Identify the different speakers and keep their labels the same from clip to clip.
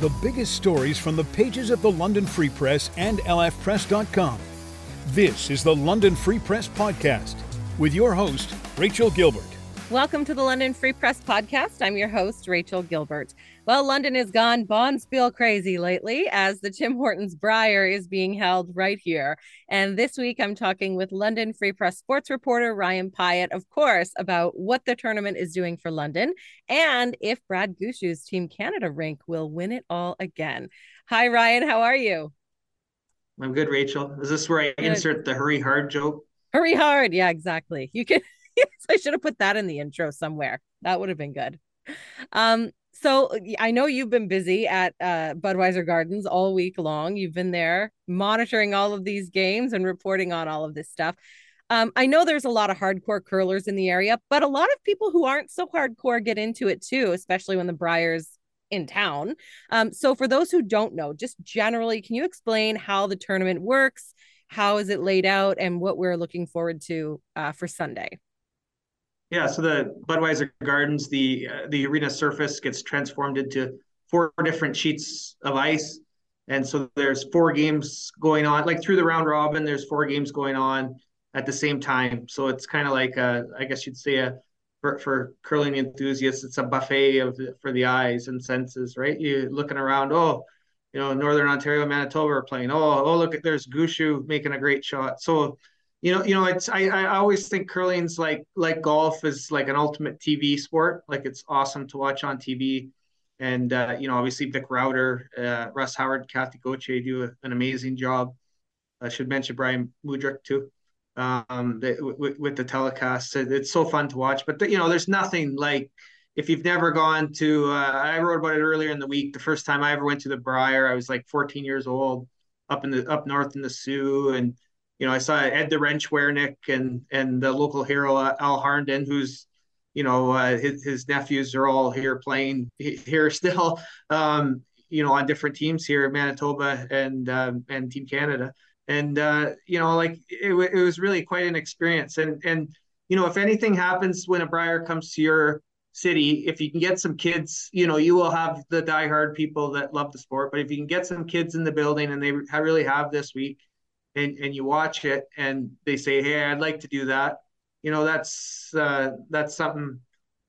Speaker 1: The biggest stories from the pages of the London Free Press and lfpress.com. This is the London Free Press Podcast with your host, Rachel Gilbert.
Speaker 2: Welcome to the London Free Press Podcast. I'm your host, Rachel Gilbert. Well, London has gone Bonspiel crazy lately as the Tim Hortons Brier is being held right here. And this week I'm talking with London Free Press sports reporter Ryan Pyette, of course, about what the tournament is doing for London and if Brad Gushue's Team Canada rink will win it all again. Hi, Ryan. How are you?
Speaker 3: I'm good, Rachel. Is this where I insert the hurry hard joke?
Speaker 2: Hurry hard. Yeah, exactly. You can I should have put that in the intro somewhere. That would have been good. Um, so I know you've been busy at uh, Budweiser Gardens all week long. You've been there monitoring all of these games and reporting on all of this stuff. Um, I know there's a lot of hardcore curlers in the area, but a lot of people who aren't so hardcore get into it too, especially when the Brier's in town. Um, so for those who don't know, just generally, can you explain how the tournament works? How is it laid out, and what we're looking forward to uh, for Sunday?
Speaker 3: Yeah, so the Budweiser Gardens, the uh, the arena surface gets transformed into four different sheets of ice, and so there's four games going on. Like through the round robin, there's four games going on at the same time. So it's kind of like a, I guess you'd say a for, for curling enthusiasts, it's a buffet of for the eyes and senses, right? You looking around, oh, you know, Northern Ontario, Manitoba are playing. Oh, oh, look at there's Gushue making a great shot. So you know, you know, it's I, I always think curling's like like golf is like an ultimate TV sport. Like it's awesome to watch on TV, and uh, you know, obviously Vic Rauter, uh, Russ Howard, Cathy Gauthier do an amazing job. I should mention Brian Mudryk too, um, the, with, with, the telecast. It's so fun to watch. But the, you know, there's nothing like if you've never gone to. Uh, I wrote about it earlier in the week. The first time I ever went to the Brier, I was like 14 years old, up in the up north in the Soo and you know, I saw Ed the Wrench Werenich and and the local hero Al Harnden, who's you know uh, his, his nephews are all here playing here still. Um, you know, on different teams here in Manitoba and um, and Team Canada, and uh, you know, like it, it was really quite an experience. And and you know, if anything happens when a Brier comes to your city, if you can get some kids, you know, you will have the diehard people that love the sport. But if you can get some kids in the building, and they really have this week, and and you watch it and they say hey i'd like to do that. You know that's uh, that's something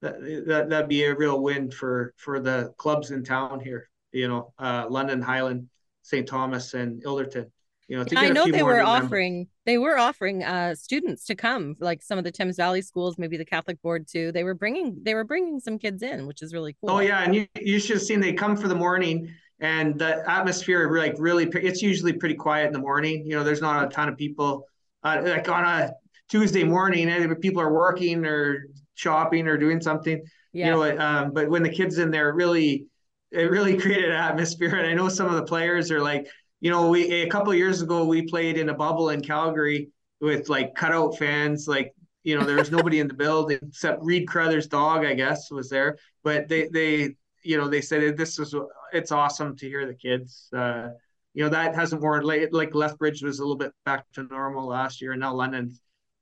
Speaker 3: that, that that'd be a real win for for the clubs in town here you know uh, london highland st thomas and ilderton you know
Speaker 2: i know they were offering they were offering uh, students to come like some of the thames valley schools maybe the catholic board too. They were bringing they were bringing some kids in which is really cool.
Speaker 3: oh yeah and you, you should have seen they come for the morning and the atmosphere like really it's usually pretty quiet in the morning. You know there's not a ton of people uh, like on a tuesday morning eh, people are working or shopping or doing something yeah. you know um, but when the kids in there really it really created an atmosphere. And i know some of the players are like you know we a couple years ago we played in a bubble in calgary with like cutout fans like you know there was nobody in the building except Reid Carruthers' dog i guess was there. But they they you know they said this is it's awesome to hear the kids. Uh, you know that hasn't worn late like Lethbridge was a little bit back to normal last year, and now London,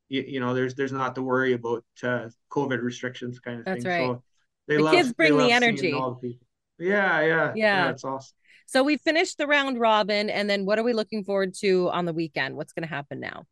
Speaker 3: you, you know, there's there's not to worry about uh, COVID restrictions kind of
Speaker 2: That's
Speaker 3: thing.
Speaker 2: Right. So they the love, kids bring the energy.
Speaker 3: The yeah, yeah, yeah, It's awesome.
Speaker 2: So we finished the round robin, and then what are we looking forward to on the weekend? What's going to happen now?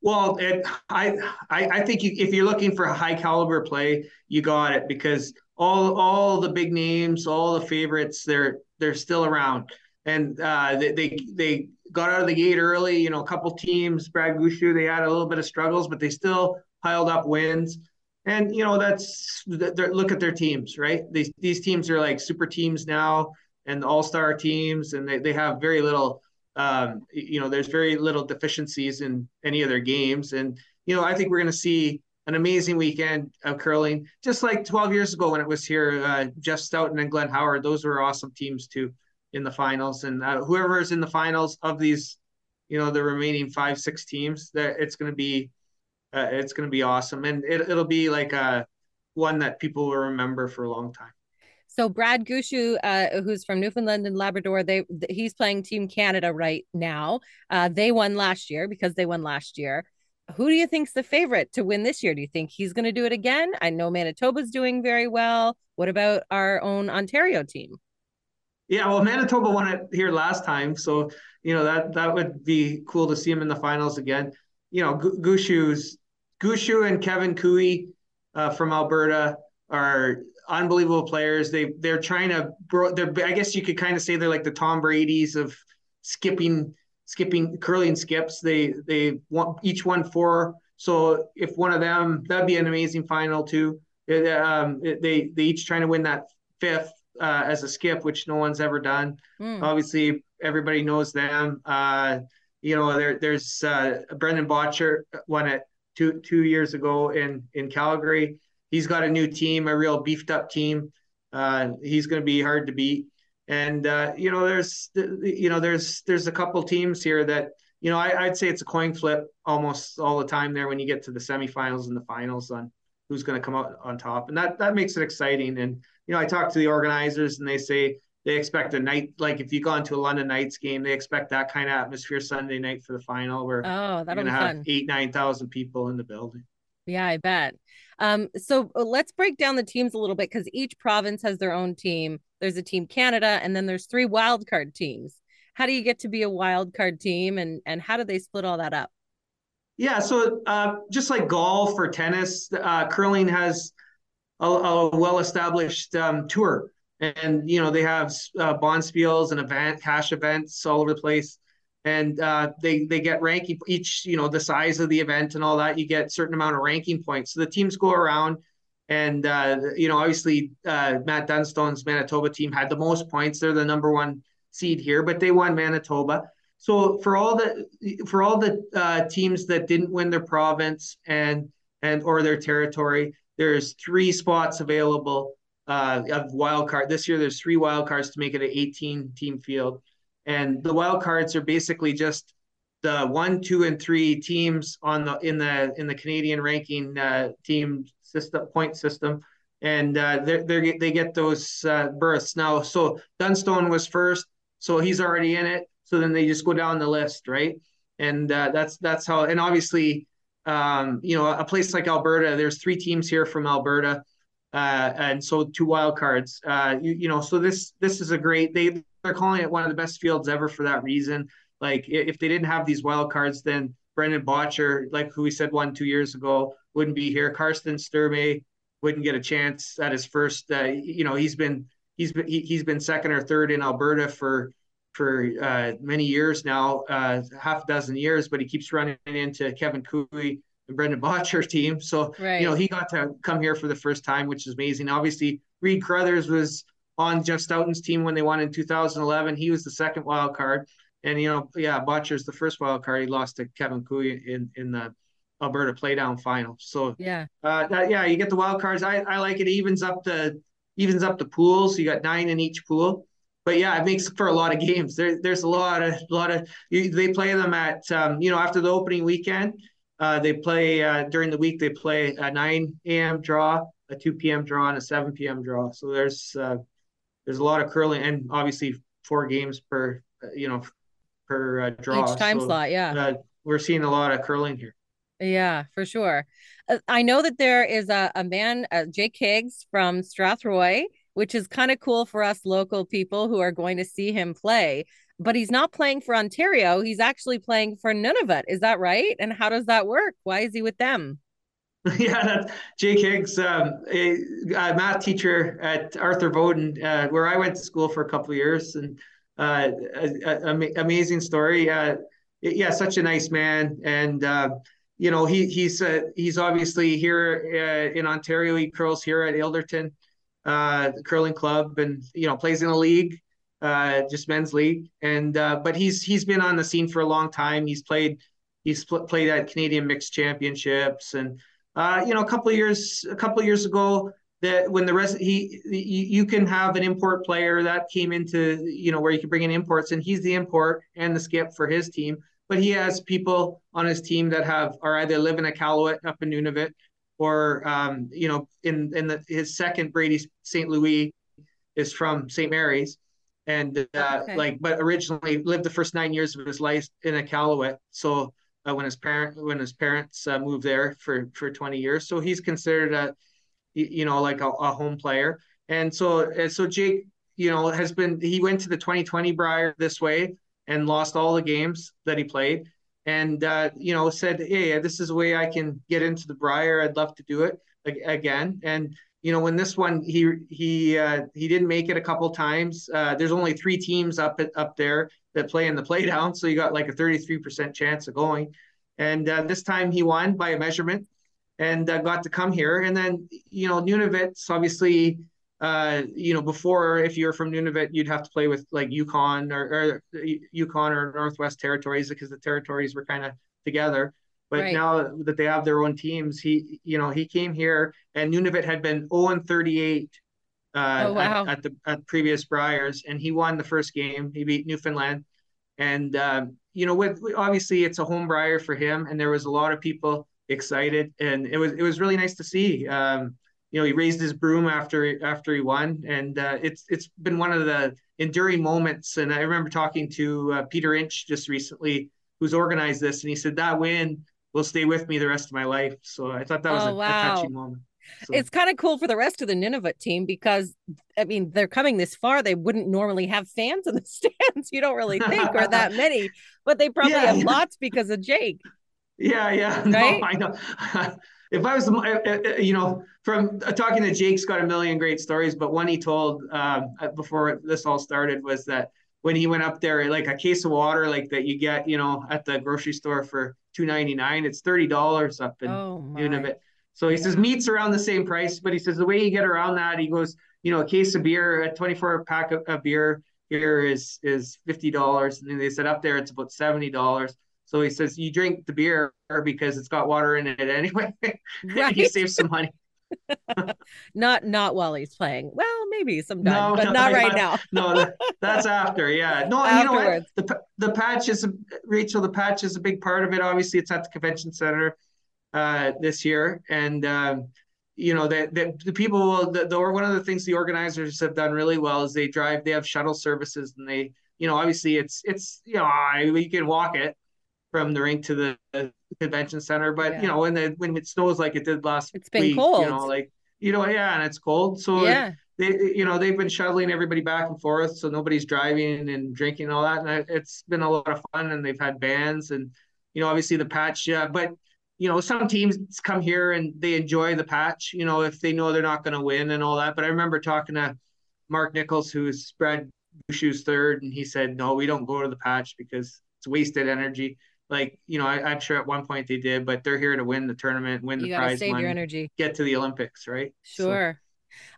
Speaker 3: Well, it, I, I I think you, if you're looking for a high caliber play, you got it because all all the big names, all the favorites, they're they're still around, and uh, they, they they got out of the gate early. You know, a couple teams, Brad Gushue, they had a little bit of struggles, but they still piled up wins. And you know, that's look at their teams, right? These these teams are like super teams now and all star teams, and they, they have very little. Um, you know, there's very little deficiencies in any of their games, and you know, I think we're going to see an amazing weekend of curling, just like 12 years ago when it was here. Uh, Jeff Stoughton and Glenn Howard, those were awesome teams too in the finals. And uh, whoever is in the finals of these, you know, the remaining five, six teams, that it's going to be, uh, it's going to be awesome, and it, it'll be like a uh, one that people will remember for a long time.
Speaker 2: So Brad Gushue, uh, who's from Newfoundland and Labrador, they he's playing Team Canada right now. Uh, they won last year because they won last year who do you think's the favorite to win this year? Do you think he's going to do it again? I know Manitoba's doing very well. What about our own Ontario team?
Speaker 3: Yeah, well, Manitoba won it here last time, so you know that that would be cool to see him in the finals again. You know, Gushue's Gushue and Kevin Koe uh, from Alberta are unbelievable players. They they're trying to bro. They're I guess you could kind of say they're like the Tom Brady's of skipping skipping curling skips. They they want each one four. So if one of them, that'd be an amazing final too. It, um, it, they they each trying to win that fifth uh, as a skip, which no one's ever done. Mm. Obviously, everybody knows them. Uh, you know, there there's uh, Brendan Bottcher won it two two years ago in in Calgary. He's got a new team, a real beefed up team. Uh, he's going to be hard to beat. And uh, you know, there's you know, there's there's a couple teams here that you know I, would say it's a coin flip almost all the time there when you get to the semifinals and the finals on who's going to come out on top, and that that makes it exciting. And you know, I talk to the organizers and they say they expect a night like if you go into a London Knights game, they expect that kind of atmosphere Sunday night for the final where
Speaker 2: oh, that'll be
Speaker 3: have
Speaker 2: fun.
Speaker 3: eight nine thousand people in the building.
Speaker 2: Yeah, I bet. Um, so uh, let's break down the teams a little bit because each province has their own team. There's a team Canada, and then there's three wildcard teams. How do you get to be a wildcard team, and and how do they split all that up?
Speaker 3: Yeah, so uh, just like golf or tennis, uh, curling has a, a well-established um, tour, and you know they have uh, bonspiels and event cash events all over the place and uh, they they get ranking each you know the size of the event and all that you get certain amount of ranking points so the teams go around and uh, you know obviously uh, matt dunstone's manitoba team had the most points. They're the number one seed here but they won manitoba. So for all the for all the uh, teams that didn't win their province and and or their territory there's three spots available uh, of wild card. This year there's three wild cards to make it an 18 team field. And the wild cards are basically just the one, two, and three teams on the in the in the Canadian ranking uh, team system point system, and uh, they they they get those uh, berths now. So Dunstone was first, so he's already in it. So then they just go down the list, right? And uh, that's that's how. And obviously, um, you know, a place like Alberta, there's three teams here from Alberta, uh, and so two wild cards. Uh, you, you know, so this this is a great. They they're calling it one of the best fields ever for that reason. Like if they didn't have these wild cards, then Brendan Bottcher, like who we said won two years ago, wouldn't be here. Karsten Sturmay wouldn't get a chance at his first. Uh, you know, he's been he's been he, has been second or third in Alberta for for uh, many years now, uh, half a dozen years, but he keeps running into Kevin Koe and Brendan Bottcher team. So right. you know he got to come here for the first time, which is amazing. Obviously, Reid Carruthers was on Jeff Stoughton's team when they won in 2011. He was the second wild card, and you know, yeah, Bottcher's the first wild card. He lost to Kevin Koe in in the Alberta Playdown final. So
Speaker 2: yeah,
Speaker 3: uh, that, yeah, you get the wild cards. I, I like it. Evens up the evens up the pools. You got nine in each pool. But yeah, it makes for a lot of games. There, there's a lot of a lot of you, they play them at um, you know after the opening weekend. Uh, they play uh, during the week. They play a 9 a.m. draw, a 2 p.m. draw, and a 7 p.m. draw. So there's uh, there's a lot of curling and obviously four games per you know per uh, draw.
Speaker 2: Each time so, slot yeah. uh,
Speaker 3: we're seeing a lot of curling here.
Speaker 2: Yeah for sure. Uh, i know that there is a, a man uh, jake higgs from strathroy which is kind of cool for us local people who are going to see him play but he's not playing for ontario he's actually playing for nunavut. Is that right? And how does that work? Why is he with them?
Speaker 3: Yeah, that's Jake Higgs, um, a, a, math teacher at Arthur Voaden, uh, where I went to school for a couple of years, and uh, a, a, amazing story. Uh, yeah, such a nice man, and uh, you know he he's uh, he's obviously here uh, in Ontario. He curls here at Ilderton Curling Club, and you know plays in a league, just men's league, and but he's he's been on the scene for a long time. He's played he's played at Canadian Mixed Championships and uh, you know, a couple years, a couple years ago, that when the rest he you, can have an import player that came into you know where you can bring in imports, and he's the import and the skip for his team. But he has people on his team that have are either live in Iqaluit up in Nunavut, or um, you know, in in the his second Brady St. Louis is from St. Marys and uh, okay. like but originally lived the first nine years of his life in a Iqaluit. So uh, when his parent when his parents uh, moved there for for 20 years. So he's considered a you know like a, a home player. And so so Jake you know, has been he went to the 2020 Brier this way and lost all the games that he played, and uh, you know said, hey, this is a way I can get into the Brier. I'd love to do it again. And you know, when this one he he uh, he didn't make it a couple times. Uh, there's only three teams up up there that play in the playdown, so you got like a 33% chance of going. And uh, this time he won by a measurement and uh, got to come here. And then, you know, Nunavut's obviously, uh, you know, before if you're from Nunavut, you'd have to play with like Yukon or, or Yukon or Northwest Territories because the territories were kind of together. But right. now that they have their own teams, he, you know, he came here and Nunavut had been 0 and 38 uh, oh, wow. at, at, the at previous Briers, and he won the first game. He beat Newfoundland, and um, you know, with obviously it's a home Brier for him, and there was a lot of people excited, and it was it was really nice to see. Um, you know, he raised his broom after after he won, and uh, it's it's been one of the enduring moments. And I remember talking to uh, Peter Inch just recently, who's organized this, and he said that win will stay with me the rest of my life. So I thought that was oh, a, wow. a touching moment.
Speaker 2: So. It's kind of cool for the rest of the Nunavut team because I mean they're coming this far. They wouldn't normally have fans in the stands. You don't really think or that many, but they probably yeah, have lots because of Jake.
Speaker 3: Yeah, yeah, right? no, I know. if I was, uh, uh, you know, from uh, talking to Jake's got a million great stories, but one he told um, before this all started was that when he went up there, like a case of water, like that you get, you know, at the grocery store for two ninety nine, it's thirty dollars up in oh, Nunavut. So he says meat's around the same price, but he says the way you get around that, he goes, you know, a case of beer, a 24 pack of, of beer here is is fifty dollars, and then they said up there it's about seventy dollars. So he says you drink the beer because it's got water in it anyway. Right. you save some money.
Speaker 2: not not while he's playing. Well, maybe sometime, no, but no, not right now.
Speaker 3: no, that's after. Yeah, no, Afterwards. you know what? The the patch is Rachel. The patch is a big part of it. Obviously, it's at the convention center uh, this year, and um, you know that the, the, people will. The, the one of the things the organizers have done really well is they drive. They have shuttle services, and they you know obviously it's it's you know you can walk it from the rink to the, the convention center, but yeah. you know when the when it snows like it did last
Speaker 2: it's been
Speaker 3: week,
Speaker 2: cold.
Speaker 3: You know, like you know, yeah, and it's cold, so yeah. They, you know, they've been shuttling everybody back and forth, so nobody's driving and drinking and all that, and it's been a lot of fun. And they've had bands, and you know, obviously the patch, yeah, but you know, some teams come here and they enjoy the patch, you know, if they know they're not going to win and all that. But I remember talking to Mark Nichols, who's Brad Gushue's third, and he said, no, we don't go to the patch because it's wasted energy. Like, you know, I, am sure at one point they did, but they're here to win the tournament, win you the prize,
Speaker 2: save your energy,
Speaker 3: get to the Olympics, right?
Speaker 2: Sure. So,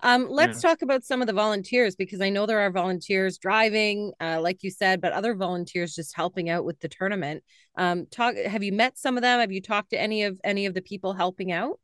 Speaker 2: um, let's yeah. talk about some of the volunteers because I know there are volunteers driving, uh, like you said, but other volunteers just helping out with the tournament. Um, talk. Have you met some of them? Have you talked to any of any of the people helping out?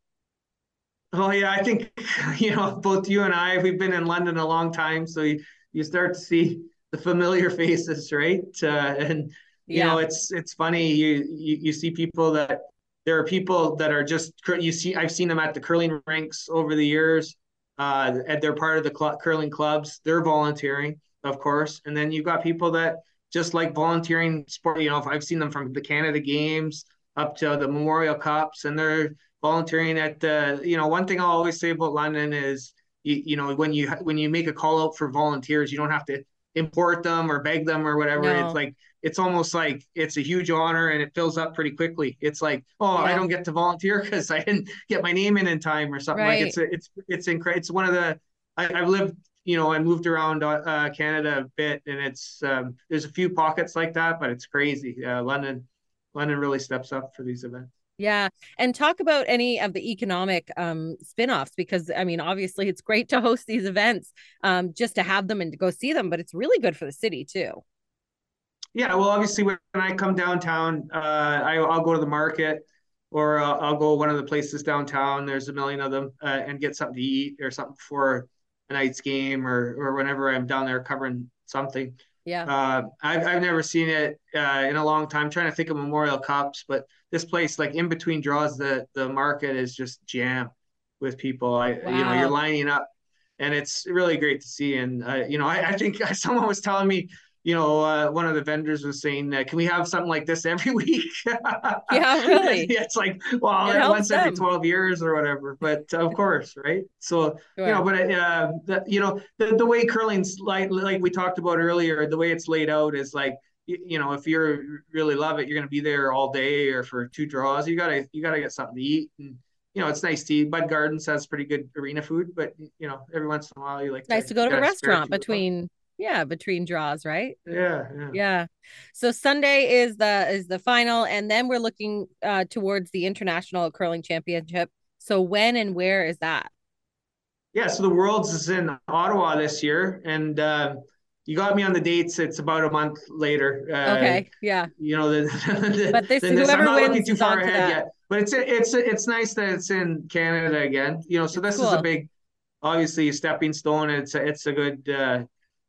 Speaker 3: Oh yeah, I think you know both you and I. We've been in London a long time, so you, you start to see the familiar faces, right? Uh, and you yeah. know it's it's funny. You, you you see people that there are people that are just you see. I've seen them at the curling rinks over the years uh, and they're part of the cl- curling clubs. They're volunteering, of course. And then you've got people that just like volunteering sport. You know, I've seen them from the Canada Games up to the Memorial Cups, and they're volunteering at the. You know, one thing I'll always say about London is, you, you know, when you when you make a call out for volunteers, you don't have to import them or beg them or whatever. No. It's like it's almost like it's a huge honor and it fills up pretty quickly. It's like, oh, yeah. I don't get to volunteer because I didn't get my name in in time or something. Right. Like it's a, it's it's incredible. It's one of the I, have lived, you know, I moved around uh, Canada a bit, and it's um, there's a few pockets like that, but it's crazy. Uh, London, London really steps up for these events.
Speaker 2: Yeah. And talk about any of the economic um, spin-offs because I mean, obviously it's great to host these events um, just to have them and to go see them, but it's really good for the city too.
Speaker 3: Yeah, well, obviously when I come downtown, uh, I, will go to the market or uh, I'll go one of the places downtown. There's a million of them uh, and get something to eat or something for a Knights game or or whenever I'm down there covering something.
Speaker 2: Yeah.
Speaker 3: Uh, I've, I've never seen it uh, in a long time. I'm trying to think of Memorial Cups, but this place, like in between draws, the the market is just jam with people. I wow. you know you're lining up, and it's really great to see. And uh, you know I, I think someone was telling me you know, uh, one of the vendors was saying, uh, "Can we have something like this every week?"
Speaker 2: yeah, really.
Speaker 3: yeah, it's like, well, once every twelve years or whatever. But of course, right? So sure. you know, but uh, the, you know, the, the way curling's like, like we talked about earlier, the way it's laid out is like, you, you know, if you really love it, you're going to be there all day or for two draws. You gotta, you gotta get something to eat and you know, it's nice to eat. Bud Gardens has pretty good arena food, but you know, every once in a while you like
Speaker 2: nice to, to go to a restaurant between yeah between draws right?
Speaker 3: Yeah, yeah,
Speaker 2: yeah. So sunday is the is the final and then we're looking uh towards the international curling championship. So when and where is that?
Speaker 3: Yeah so the worlds is in ottawa this year and uh you got me on the dates it's about a month later
Speaker 2: uh, okay yeah.
Speaker 3: you know the, the,
Speaker 2: but this, whoever i'm not wins looking
Speaker 3: too far ahead yet but it's it's it's nice that it's in canada again you know so this cool. is a big obviously a stepping stone it's a, it's a good uh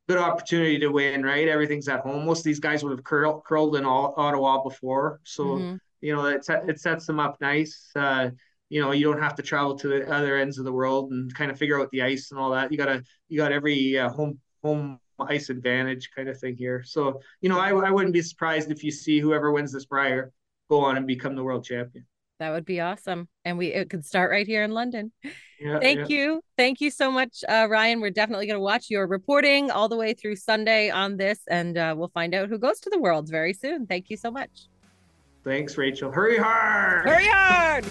Speaker 3: good opportunity to win, right? Everything's at home. Most of these guys would have curl, curled in Ottawa before, so mm-hmm. you know it it sets them up nice. Uh, you know, you don't have to travel to the other ends of the world and kind of figure out the ice and all that. You gotta you got every uh, home home ice advantage kind of thing here. So you know, I I wouldn't be surprised if you see whoever wins this Brier go on and become the world champion.
Speaker 2: That would be awesome. And we it could start right here in London. Yeah, Thank yeah. you. Thank you so much, uh, Ryan. We're definitely going to watch your reporting all the way through Sunday on this, and uh, we'll find out who goes to the Worlds very soon. Thank you so much.
Speaker 3: Thanks, Rachel. Hurry hard.
Speaker 2: Hurry hard.